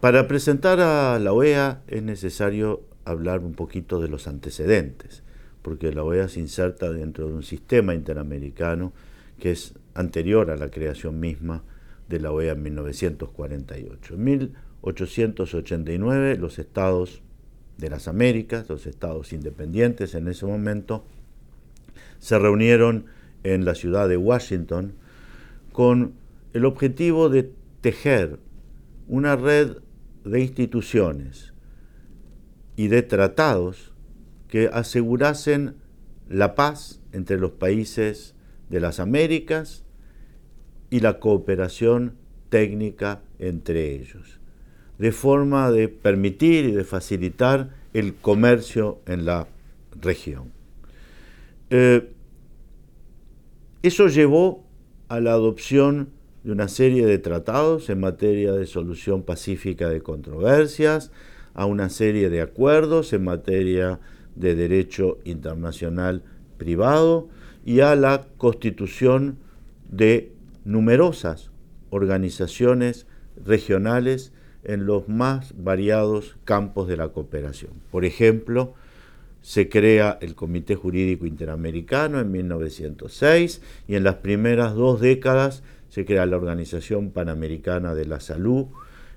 Para presentar a la OEA es necesario hablar un poquito de los antecedentes, porque la OEA se inserta dentro de un sistema interamericano que es anterior a la creación misma de la OEA en 1948. En 1889 los estados de las Américas, los estados independientes en ese momento, se reunieron en la ciudad de Washington con el objetivo de tejer una red de instituciones y de tratados que asegurasen la paz entre los países de las Américas y la cooperación técnica entre ellos, de forma de permitir y de facilitar el comercio en la región. Eh, eso llevó a la adopción de una serie de tratados en materia de solución pacífica de controversias, a una serie de acuerdos en materia de derecho internacional privado y a la constitución de numerosas organizaciones regionales en los más variados campos de la cooperación. Por ejemplo, se crea el Comité Jurídico Interamericano en 1906 y en las primeras dos décadas se crea la Organización Panamericana de la Salud,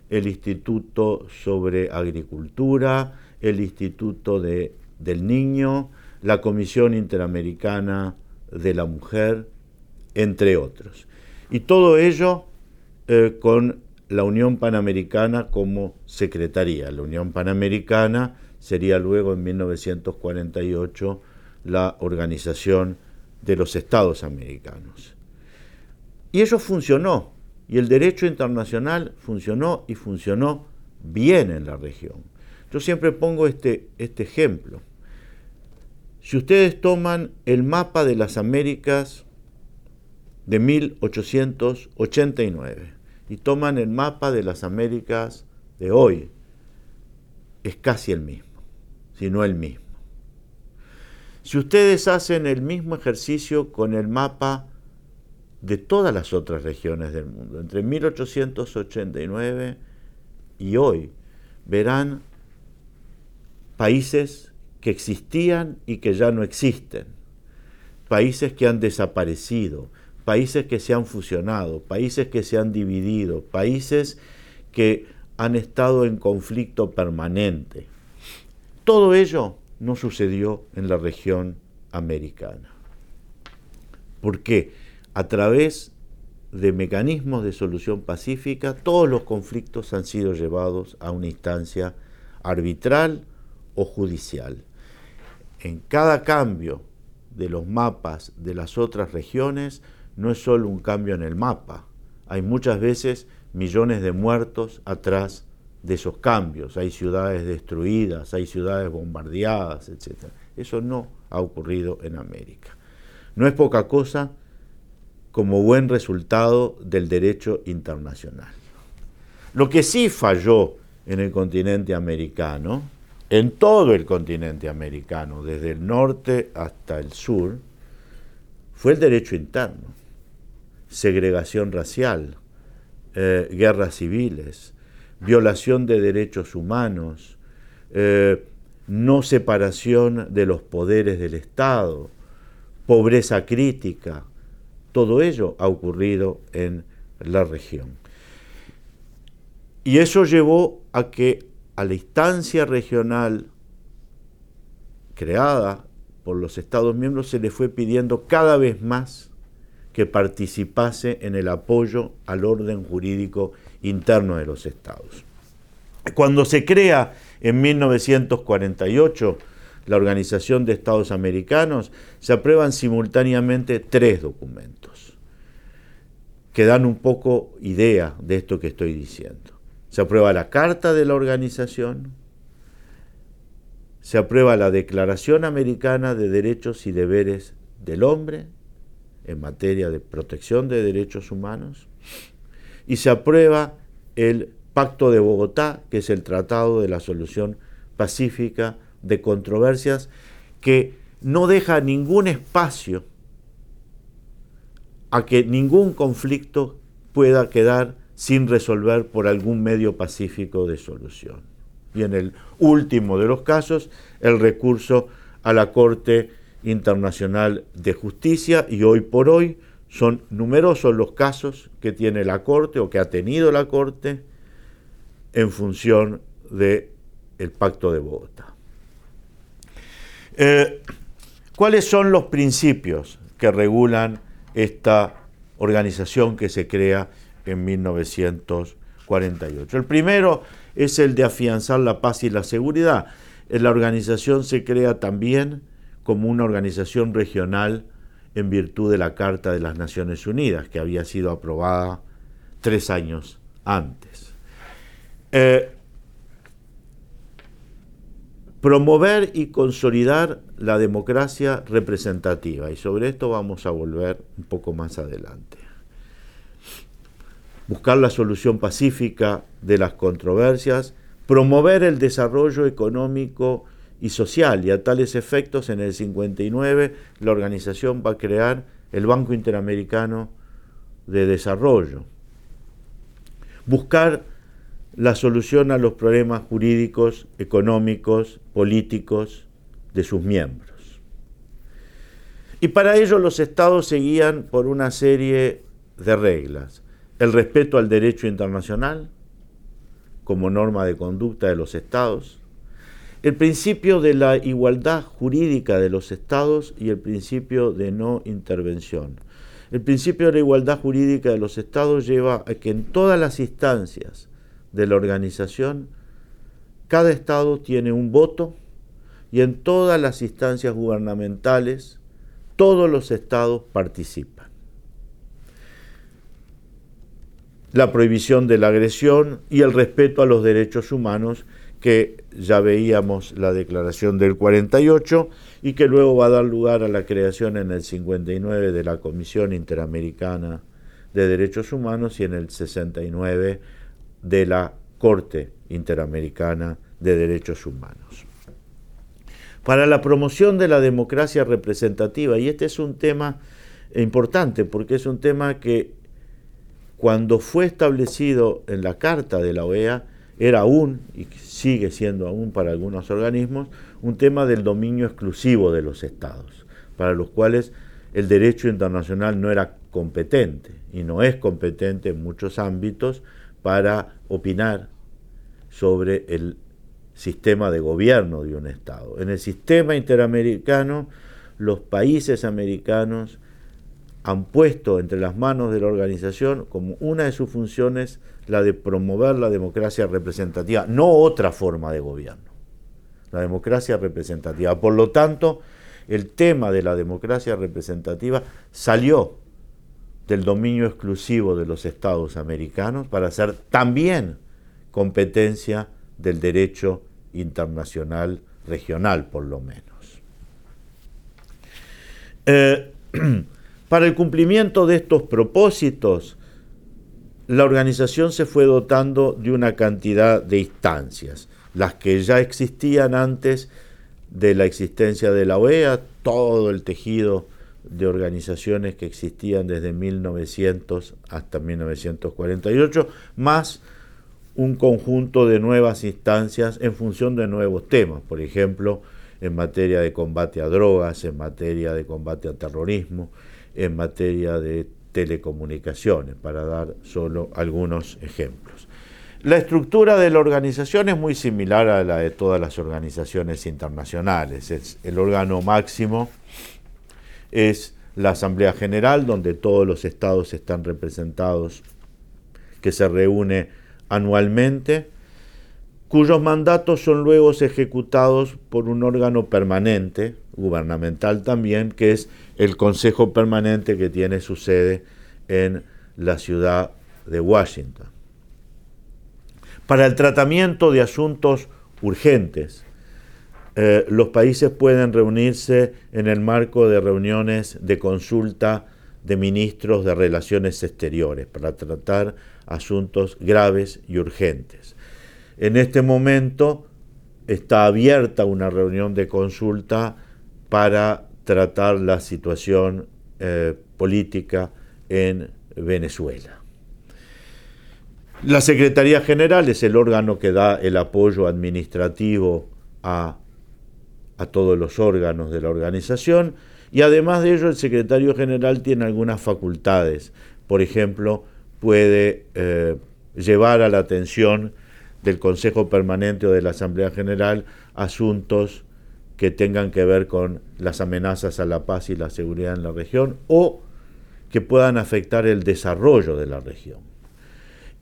el Instituto sobre Agricultura, el Instituto de, del Niño, la Comisión Interamericana de la Mujer, entre otros. Y todo ello eh, con la Unión Panamericana como secretaría. La Unión Panamericana sería luego en 1948 la Organización de los Estados Americanos. Y eso funcionó, y el derecho internacional funcionó y funcionó bien en la región. Yo siempre pongo este, este ejemplo. Si ustedes toman el mapa de las Américas de 1889 y toman el mapa de las Américas de hoy, es casi el mismo sino el mismo. Si ustedes hacen el mismo ejercicio con el mapa de todas las otras regiones del mundo, entre 1889 y hoy, verán países que existían y que ya no existen, países que han desaparecido, países que se han fusionado, países que se han dividido, países que han estado en conflicto permanente. Todo ello no sucedió en la región americana. Porque a través de mecanismos de solución pacífica, todos los conflictos han sido llevados a una instancia arbitral o judicial. En cada cambio de los mapas de las otras regiones, no es solo un cambio en el mapa, hay muchas veces millones de muertos atrás de esos cambios. Hay ciudades destruidas, hay ciudades bombardeadas, etc. Eso no ha ocurrido en América. No es poca cosa como buen resultado del derecho internacional. Lo que sí falló en el continente americano, en todo el continente americano, desde el norte hasta el sur, fue el derecho interno, segregación racial, eh, guerras civiles, violación de derechos humanos, eh, no separación de los poderes del Estado, pobreza crítica, todo ello ha ocurrido en la región. Y eso llevó a que a la instancia regional creada por los Estados miembros se le fue pidiendo cada vez más que participase en el apoyo al orden jurídico interno de los estados. Cuando se crea en 1948 la Organización de Estados Americanos, se aprueban simultáneamente tres documentos que dan un poco idea de esto que estoy diciendo. Se aprueba la Carta de la Organización, se aprueba la Declaración Americana de Derechos y Deberes del Hombre en materia de protección de derechos humanos, y se aprueba el Pacto de Bogotá, que es el Tratado de la Solución Pacífica de Controversias, que no deja ningún espacio a que ningún conflicto pueda quedar sin resolver por algún medio pacífico de solución. Y en el último de los casos, el recurso a la Corte Internacional de Justicia y hoy por hoy son numerosos los casos que tiene la Corte o que ha tenido la Corte en función del el Pacto de Bogotá. Eh, ¿Cuáles son los principios que regulan esta organización que se crea en 1948? El primero es el de afianzar la paz y la seguridad. La organización se crea también como una organización regional en virtud de la Carta de las Naciones Unidas, que había sido aprobada tres años antes. Eh, promover y consolidar la democracia representativa, y sobre esto vamos a volver un poco más adelante. Buscar la solución pacífica de las controversias, promover el desarrollo económico y social, y a tales efectos en el 59 la organización va a crear el Banco Interamericano de Desarrollo. Buscar la solución a los problemas jurídicos, económicos, políticos de sus miembros. Y para ello los estados seguían por una serie de reglas. El respeto al derecho internacional como norma de conducta de los estados, el principio de la igualdad jurídica de los estados y el principio de no intervención. El principio de la igualdad jurídica de los estados lleva a que en todas las instancias de la organización, cada estado tiene un voto y en todas las instancias gubernamentales todos los estados participan. La prohibición de la agresión y el respeto a los derechos humanos que ya veíamos la declaración del 48 y que luego va a dar lugar a la creación en el 59 de la Comisión Interamericana de Derechos Humanos y en el 69 de la Corte Interamericana de Derechos Humanos. Para la promoción de la democracia representativa, y este es un tema importante porque es un tema que cuando fue establecido en la Carta de la OEA, era aún, y sigue siendo aún para algunos organismos, un tema del dominio exclusivo de los estados, para los cuales el derecho internacional no era competente y no es competente en muchos ámbitos para opinar sobre el sistema de gobierno de un Estado. En el sistema interamericano, los países americanos han puesto entre las manos de la organización como una de sus funciones la de promover la democracia representativa, no otra forma de gobierno, la democracia representativa. Por lo tanto, el tema de la democracia representativa salió del dominio exclusivo de los estados americanos para ser también competencia del derecho internacional regional, por lo menos. Eh, para el cumplimiento de estos propósitos, la organización se fue dotando de una cantidad de instancias, las que ya existían antes de la existencia de la OEA, todo el tejido de organizaciones que existían desde 1900 hasta 1948, más un conjunto de nuevas instancias en función de nuevos temas, por ejemplo, en materia de combate a drogas, en materia de combate al terrorismo, en materia de telecomunicaciones, para dar solo algunos ejemplos. La estructura de la organización es muy similar a la de todas las organizaciones internacionales. Es el órgano máximo es la Asamblea General, donde todos los estados están representados, que se reúne anualmente, cuyos mandatos son luego ejecutados por un órgano permanente, gubernamental también, que es el Consejo Permanente que tiene su sede en la ciudad de Washington. Para el tratamiento de asuntos urgentes, eh, los países pueden reunirse en el marco de reuniones de consulta de ministros de Relaciones Exteriores para tratar asuntos graves y urgentes. En este momento está abierta una reunión de consulta para tratar la situación eh, política en Venezuela. La Secretaría General es el órgano que da el apoyo administrativo a, a todos los órganos de la organización y además de ello el secretario general tiene algunas facultades. Por ejemplo, puede eh, llevar a la atención del Consejo Permanente o de la Asamblea General asuntos que tengan que ver con las amenazas a la paz y la seguridad en la región o que puedan afectar el desarrollo de la región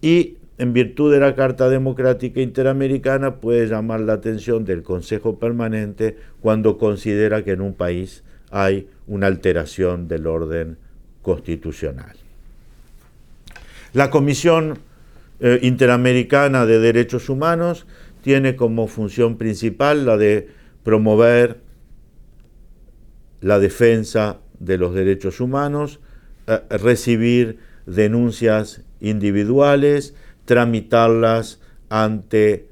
y en virtud de la Carta Democrática Interamericana puede llamar la atención del Consejo Permanente cuando considera que en un país hay una alteración del orden constitucional. La Comisión eh, Interamericana de Derechos Humanos tiene como función principal la de promover la defensa de los derechos humanos, eh, recibir denuncias individuales, tramitarlas ante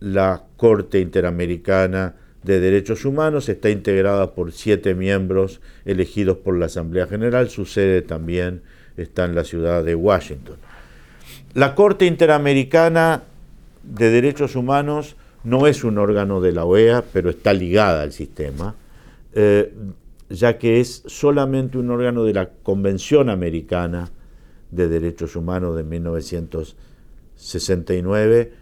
la Corte Interamericana de Derechos Humanos, está integrada por siete miembros elegidos por la Asamblea General, su sede también está en la ciudad de Washington. La Corte Interamericana de Derechos Humanos no es un órgano de la OEA, pero está ligada al sistema, eh, ya que es solamente un órgano de la Convención Americana de Derechos Humanos de 1969,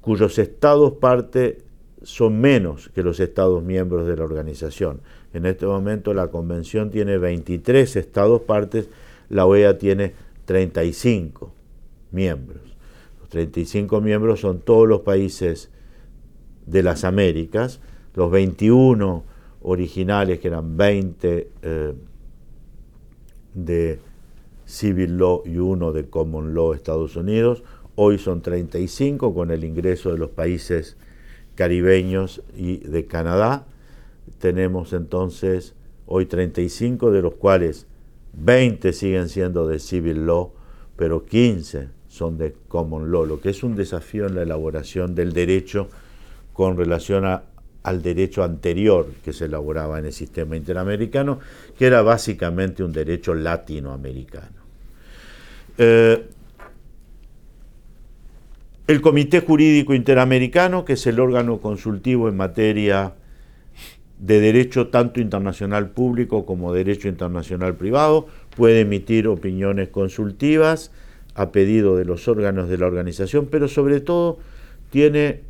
cuyos estados parte son menos que los estados miembros de la organización. En este momento la convención tiene 23 estados partes, la OEA tiene 35 miembros. Los 35 miembros son todos los países de las Américas, los 21 originales, que eran 20 eh, de Civil Law y uno de Common Law Estados Unidos. Hoy son 35 con el ingreso de los países caribeños y de Canadá. Tenemos entonces hoy 35 de los cuales 20 siguen siendo de Civil Law, pero 15 son de Common Law, lo que es un desafío en la elaboración del derecho con relación al derecho anterior que se elaboraba en el sistema interamericano, que era básicamente un derecho latinoamericano. Eh, el Comité Jurídico Interamericano, que es el órgano consultivo en materia de derecho tanto internacional público como derecho internacional privado, puede emitir opiniones consultivas a pedido de los órganos de la organización, pero sobre todo tiene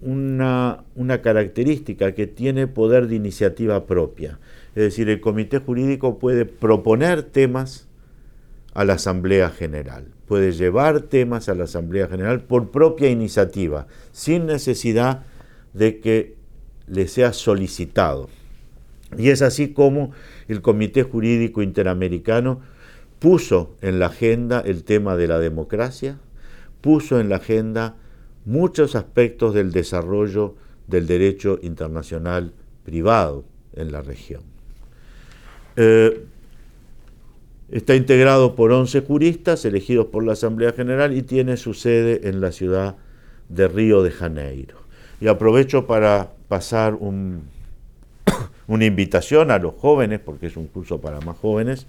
una, una, característica que tiene poder de iniciativa propia. Es decir, el comité jurídico puede proponer temas a la Asamblea General. Puede llevar temas a la Asamblea General por propia iniciativa, sin necesidad de que le sea solicitado. Y es así como el Comité Jurídico Interamericano puso en la agenda el tema de la democracia, puso en la agenda muchos aspectos del desarrollo del derecho internacional privado en la región. Eh, Está integrado por 11 juristas elegidos por la Asamblea General y tiene su sede en la ciudad de Río de Janeiro. Y aprovecho para pasar una invitación a los jóvenes, porque es un curso para más jóvenes.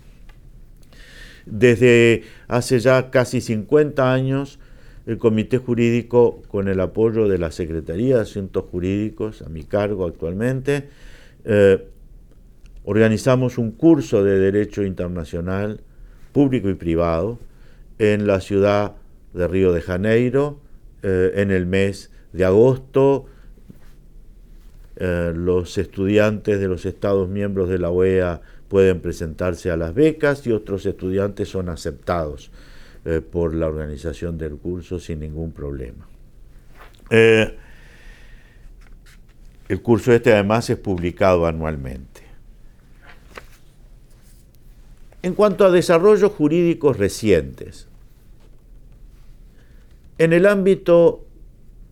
Desde hace ya casi 50 años, el Comité Jurídico, con el apoyo de la Secretaría de Asuntos Jurídicos, a mi cargo actualmente, eh, organizamos un curso de Derecho Internacional, público y privado, en la ciudad de Río de Janeiro, eh, en el mes de agosto. Eh, los estudiantes de los Estados miembros de la OEA pueden presentarse a las becas y otros estudiantes son aceptados eh, por la organización del curso sin ningún problema. el curso este además es publicado anualmente. En cuanto a desarrollos jurídicos recientes, en el ámbito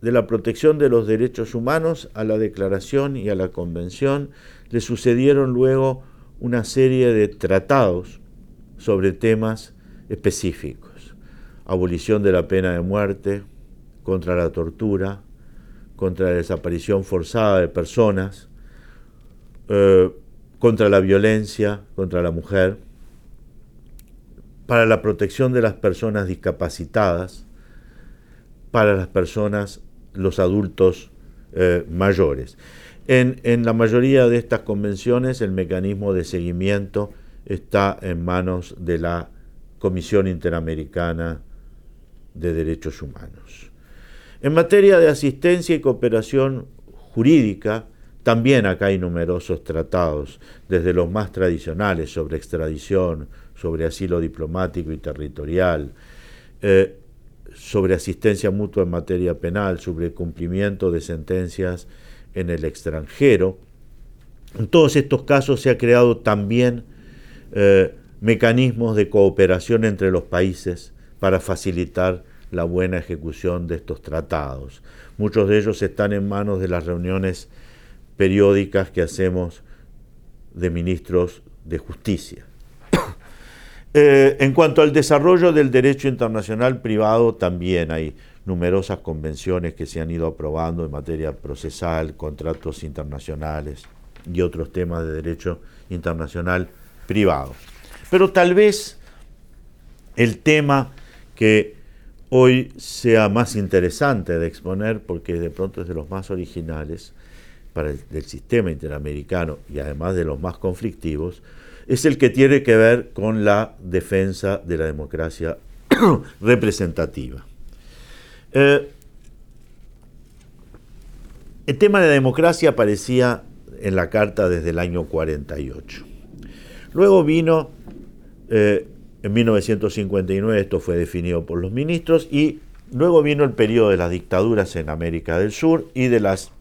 de la protección de los derechos humanos, a la Declaración y a la Convención le sucedieron luego una serie de tratados sobre temas específicos. Abolición de la pena de muerte, contra la tortura, contra la desaparición forzada de personas, eh, contra la violencia contra la mujer, para la protección de las personas discapacitadas, para las personas, los adultos eh, mayores. En, en, la mayoría de estas convenciones el mecanismo de seguimiento está en manos de la Comisión Interamericana de Derechos Humanos. En materia de asistencia y cooperación jurídica, también acá hay numerosos tratados, desde los más tradicionales sobre extradición, sobre asilo diplomático y territorial, eh, sobre asistencia mutua en materia penal, sobre cumplimiento de sentencias en el extranjero. En todos estos casos se ha creado también eh, mecanismos de cooperación entre los países para facilitar la buena ejecución de estos tratados. Muchos de ellos están en manos de las reuniones periódicas que hacemos de ministros de justicia. Eh, en cuanto al desarrollo del derecho internacional privado, también hay numerosas convenciones que se han ido aprobando en materia procesal, contratos internacionales y otros temas de derecho internacional privado. Pero tal vez el tema que hoy sea más interesante de exponer, porque de pronto es de los más originales para el del sistema interamericano y además de los más conflictivos, es el que tiene que ver con la defensa de la democracia representativa. Eh, el tema de la democracia aparecía en la carta desde el año 48. Luego vino, eh, en 1959, esto fue definido por los ministros, y luego vino el periodo de las dictaduras en América del Sur y de las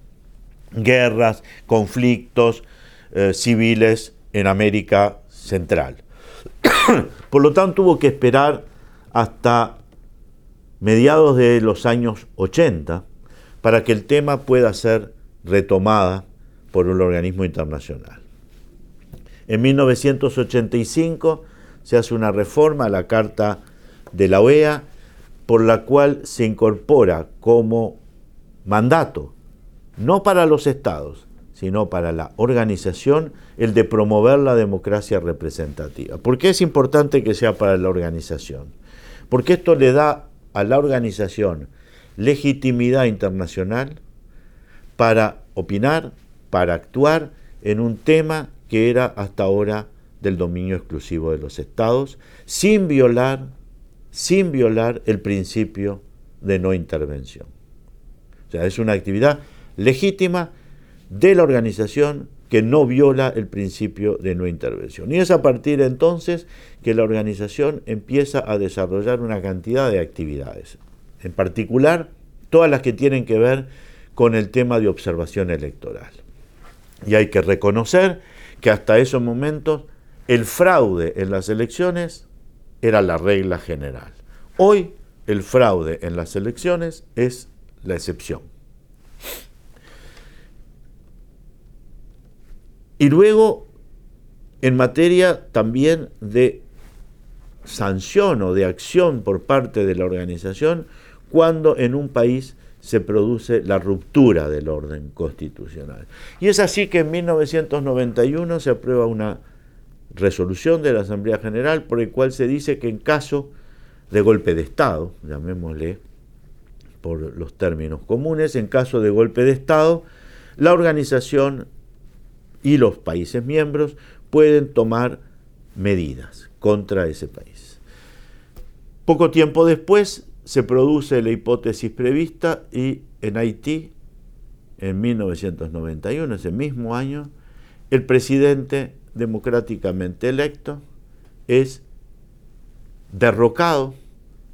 guerras, conflictos eh, civiles en América Central. Por lo tanto, tuvo que esperar hasta mediados de los años 80 para que el tema pueda ser retomada por un organismo internacional. En 1985 se hace una reforma a la Carta de la OEA por la cual se incorpora como mandato, no para los estados, sino para la organización, el de promover la democracia representativa. ¿Por qué es importante que sea para la organización? Porque esto le da a la organización legitimidad internacional para opinar, para actuar en un tema que era hasta ahora del dominio exclusivo de los estados, sin violar, sin violar el principio de no intervención. O sea, es una actividad legítima de la organización que no viola el principio de no intervención. Y es a partir de entonces que la organización empieza a desarrollar una cantidad de actividades, en particular todas las que tienen que ver con el tema de observación electoral. Y hay que reconocer que hasta esos momentos el fraude en las elecciones era la regla general. Hoy el fraude en las elecciones es la excepción. Y luego, en materia también de sanción o de acción por parte de la organización, cuando en un país se produce la ruptura del orden constitucional. Y es así que en 1991 se aprueba una resolución de la Asamblea General por el cual se dice que en caso de golpe de Estado, llamémosle por los términos comunes, en caso de golpe de Estado, la organización y los países miembros pueden tomar medidas contra ese país. Poco tiempo después se produce la hipótesis prevista y en Haití, en 1991, ese mismo año, el presidente democráticamente electo es derrocado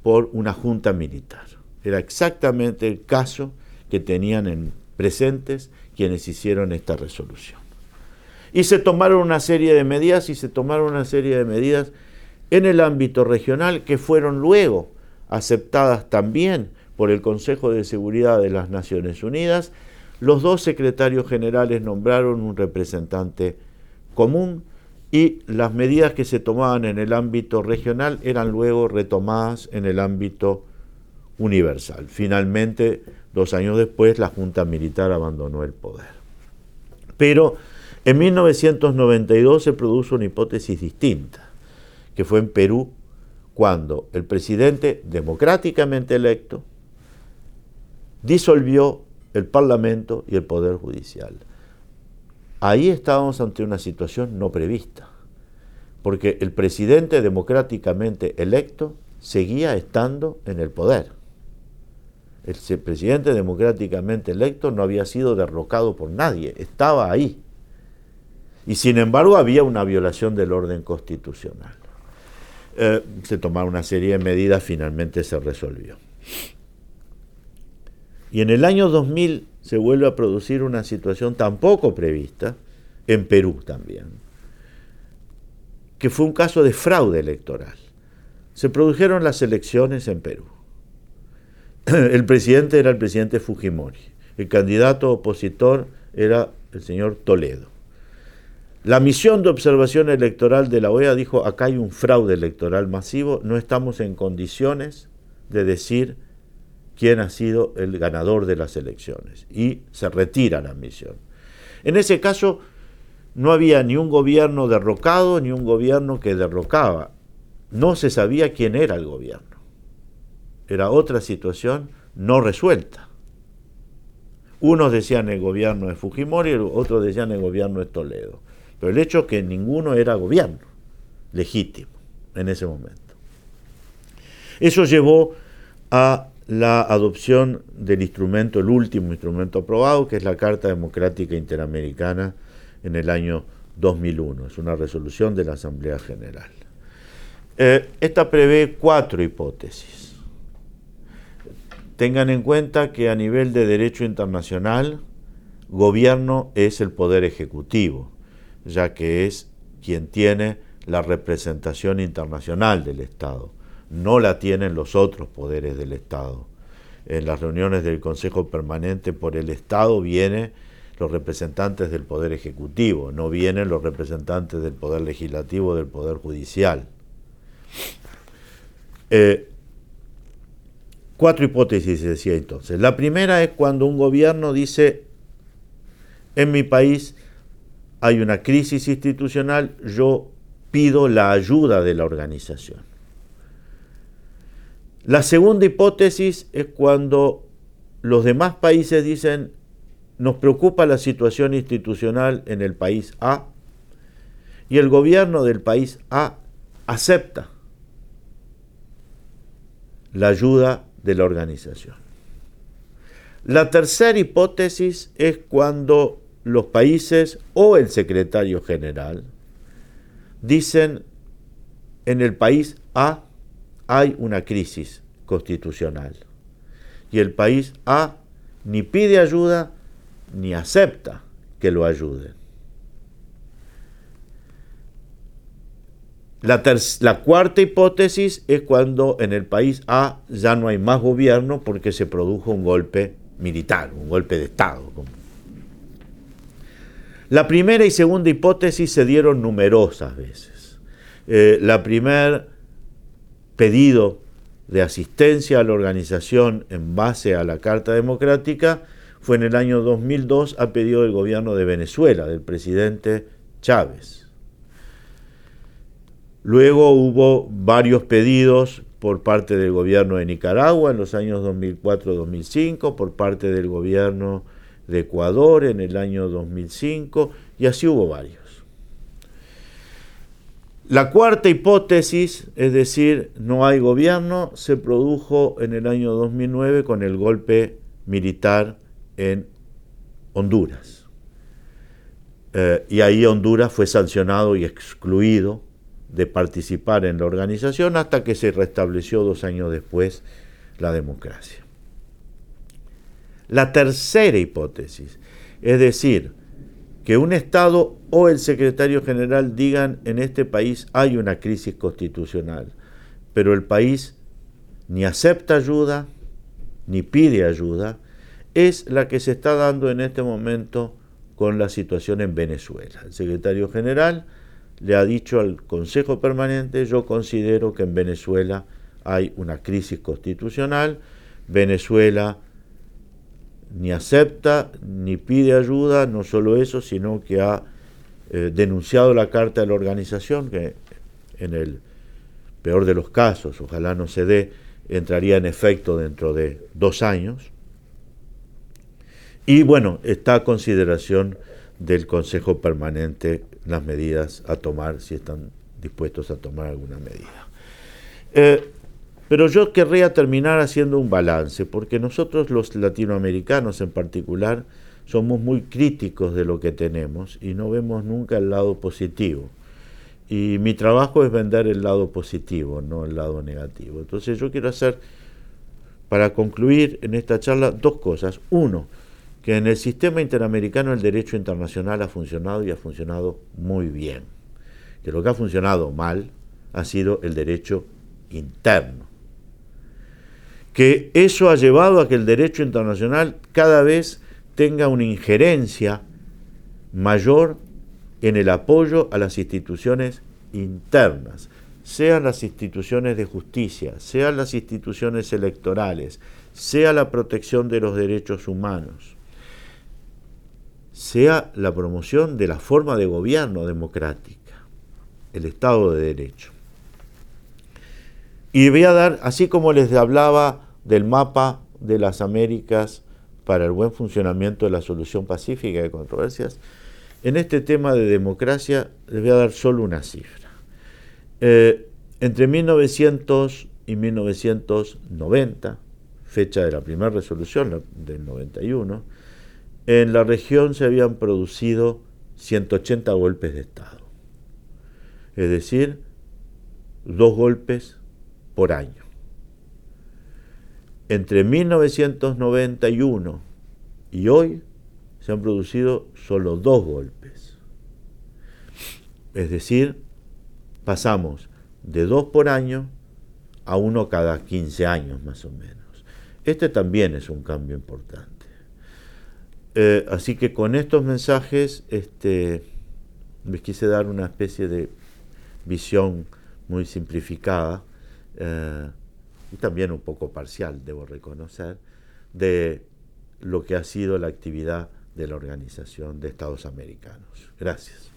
por una junta militar. Era exactamente el caso que tenían en presentes quienes hicieron esta resolución. Y se tomaron una serie de medidas y se tomaron una serie de medidas en el ámbito regional que fueron luego aceptadas también por el Consejo de Seguridad de las Naciones Unidas. Los dos secretarios generales nombraron un representante común y las medidas que se tomaban en el ámbito regional eran luego retomadas en el ámbito universal. Finalmente, dos años después, la Junta Militar abandonó el poder. Pero en 1992 se produjo una hipótesis distinta, que fue en Perú, cuando el presidente democráticamente electo disolvió el Parlamento y el Poder Judicial. Ahí estábamos ante una situación no prevista, porque el presidente democráticamente electo seguía estando en el poder. El presidente democráticamente electo no había sido derrocado por nadie, estaba ahí. Y sin embargo había una violación del orden constitucional. Eh, se tomaron una serie de medidas, finalmente se resolvió. Y en el año 2000 se vuelve a producir una situación tampoco prevista, en Perú también, que fue un caso de fraude electoral. Se produjeron las elecciones en Perú. El presidente era el presidente Fujimori, el candidato opositor era el señor Toledo. La misión de observación electoral de la OEA dijo, acá hay un fraude electoral masivo, no estamos en condiciones de decir quién ha sido el ganador de las elecciones. Y se retira la misión. En ese caso, no había ni un gobierno derrocado ni un gobierno que derrocaba. No se sabía quién era el gobierno. Era otra situación no resuelta. Unos decían el gobierno de Fujimori, otros decían el gobierno de Toledo. Pero el hecho es que ninguno era gobierno legítimo en ese momento. Eso llevó a la adopción del instrumento, el último instrumento aprobado, que es la Carta Democrática Interamericana en el año 2001. Es una resolución de la Asamblea General. Eh, esta prevé cuatro hipótesis. Tengan en cuenta que a nivel de derecho internacional, gobierno es el poder ejecutivo ya que es quien tiene la representación internacional del Estado. No la tienen los otros poderes del Estado. En las reuniones del Consejo Permanente por el Estado vienen los representantes del Poder Ejecutivo, no vienen los representantes del Poder Legislativo, del Poder Judicial. Eh, cuatro hipótesis decía entonces. La primera es cuando un gobierno dice, en mi país hay una crisis institucional, yo pido la ayuda de la organización. La segunda hipótesis es cuando los demás países dicen, nos preocupa la situación institucional en el país A y el gobierno del país A acepta la ayuda de la organización. La tercera hipótesis es cuando los países o el secretario general dicen en el país A hay una crisis constitucional y el país A ni pide ayuda ni acepta que lo ayuden. La, la, cuarta hipótesis es cuando en el país A ya no hay más gobierno porque se produjo un golpe militar, un golpe de Estado, la primera y segunda hipótesis se dieron numerosas veces. Eh, la primer pedido de asistencia a la organización en base a la Carta Democrática fue en el año 2002 a pedido del gobierno de Venezuela, del presidente Chávez. Luego hubo varios pedidos por parte del gobierno de Nicaragua en los años 2004-2005, por parte del gobierno de Ecuador en el año 2005 y así hubo varios. La cuarta hipótesis, es decir, no hay gobierno, se produjo en el año 2009 con el golpe militar en Honduras. Eh, y ahí Honduras fue sancionado y excluido de participar en la organización hasta que se restableció dos años después la democracia. La tercera hipótesis, es decir, que un Estado o el secretario general digan en este país hay una crisis constitucional, pero el país ni acepta ayuda ni pide ayuda, es la que se está dando en este momento con la situación en Venezuela. El secretario general le ha dicho al Consejo Permanente, yo considero que en Venezuela hay una crisis constitucional, Venezuela ni acepta ni pide ayuda, no solo eso, sino que ha eh, denunciado la carta de la organización, que en el peor de los casos, ojalá no se dé, entraría en efecto dentro de dos años. Y bueno, está a consideración del Consejo Permanente las medidas a tomar, si están dispuestos a tomar alguna medida. Eh, pero yo querría terminar haciendo un balance, porque nosotros los latinoamericanos en particular somos muy críticos de lo que tenemos y no vemos nunca el lado positivo. Y mi trabajo es vender el lado positivo, no el lado negativo. Entonces yo quiero hacer, para concluir en esta charla, dos cosas. Uno, que en el sistema interamericano el derecho internacional ha funcionado y ha funcionado muy bien. Que lo que ha funcionado mal ha sido el derecho interno. Que eso ha llevado a que el derecho internacional cada vez tenga una injerencia mayor en el apoyo a las instituciones internas, sean las instituciones de justicia, sean las instituciones electorales, sea la protección de los derechos humanos sea la promoción de la forma de gobierno democrática, el Estado de Derecho. Y voy a dar, así como les hablaba del mapa de las Américas para el buen funcionamiento de la solución pacífica de controversias, en este tema de democracia les voy a dar solo una cifra. Eh, entre 1900 y 1990, fecha de la primera resolución del 91, en la región se habían producido 180 golpes de Estado, es decir, dos golpes por año. Entre 1991 y hoy se han producido solo dos golpes. Es decir, pasamos de dos por año a uno cada 15 años más o menos. Este también es un cambio importante. Eh, así que con estos mensajes este, les quise dar una especie de visión muy simplificada eh, y también un poco parcial, debo reconocer, de lo que ha sido la actividad de la Organización de Estados Americanos. Gracias.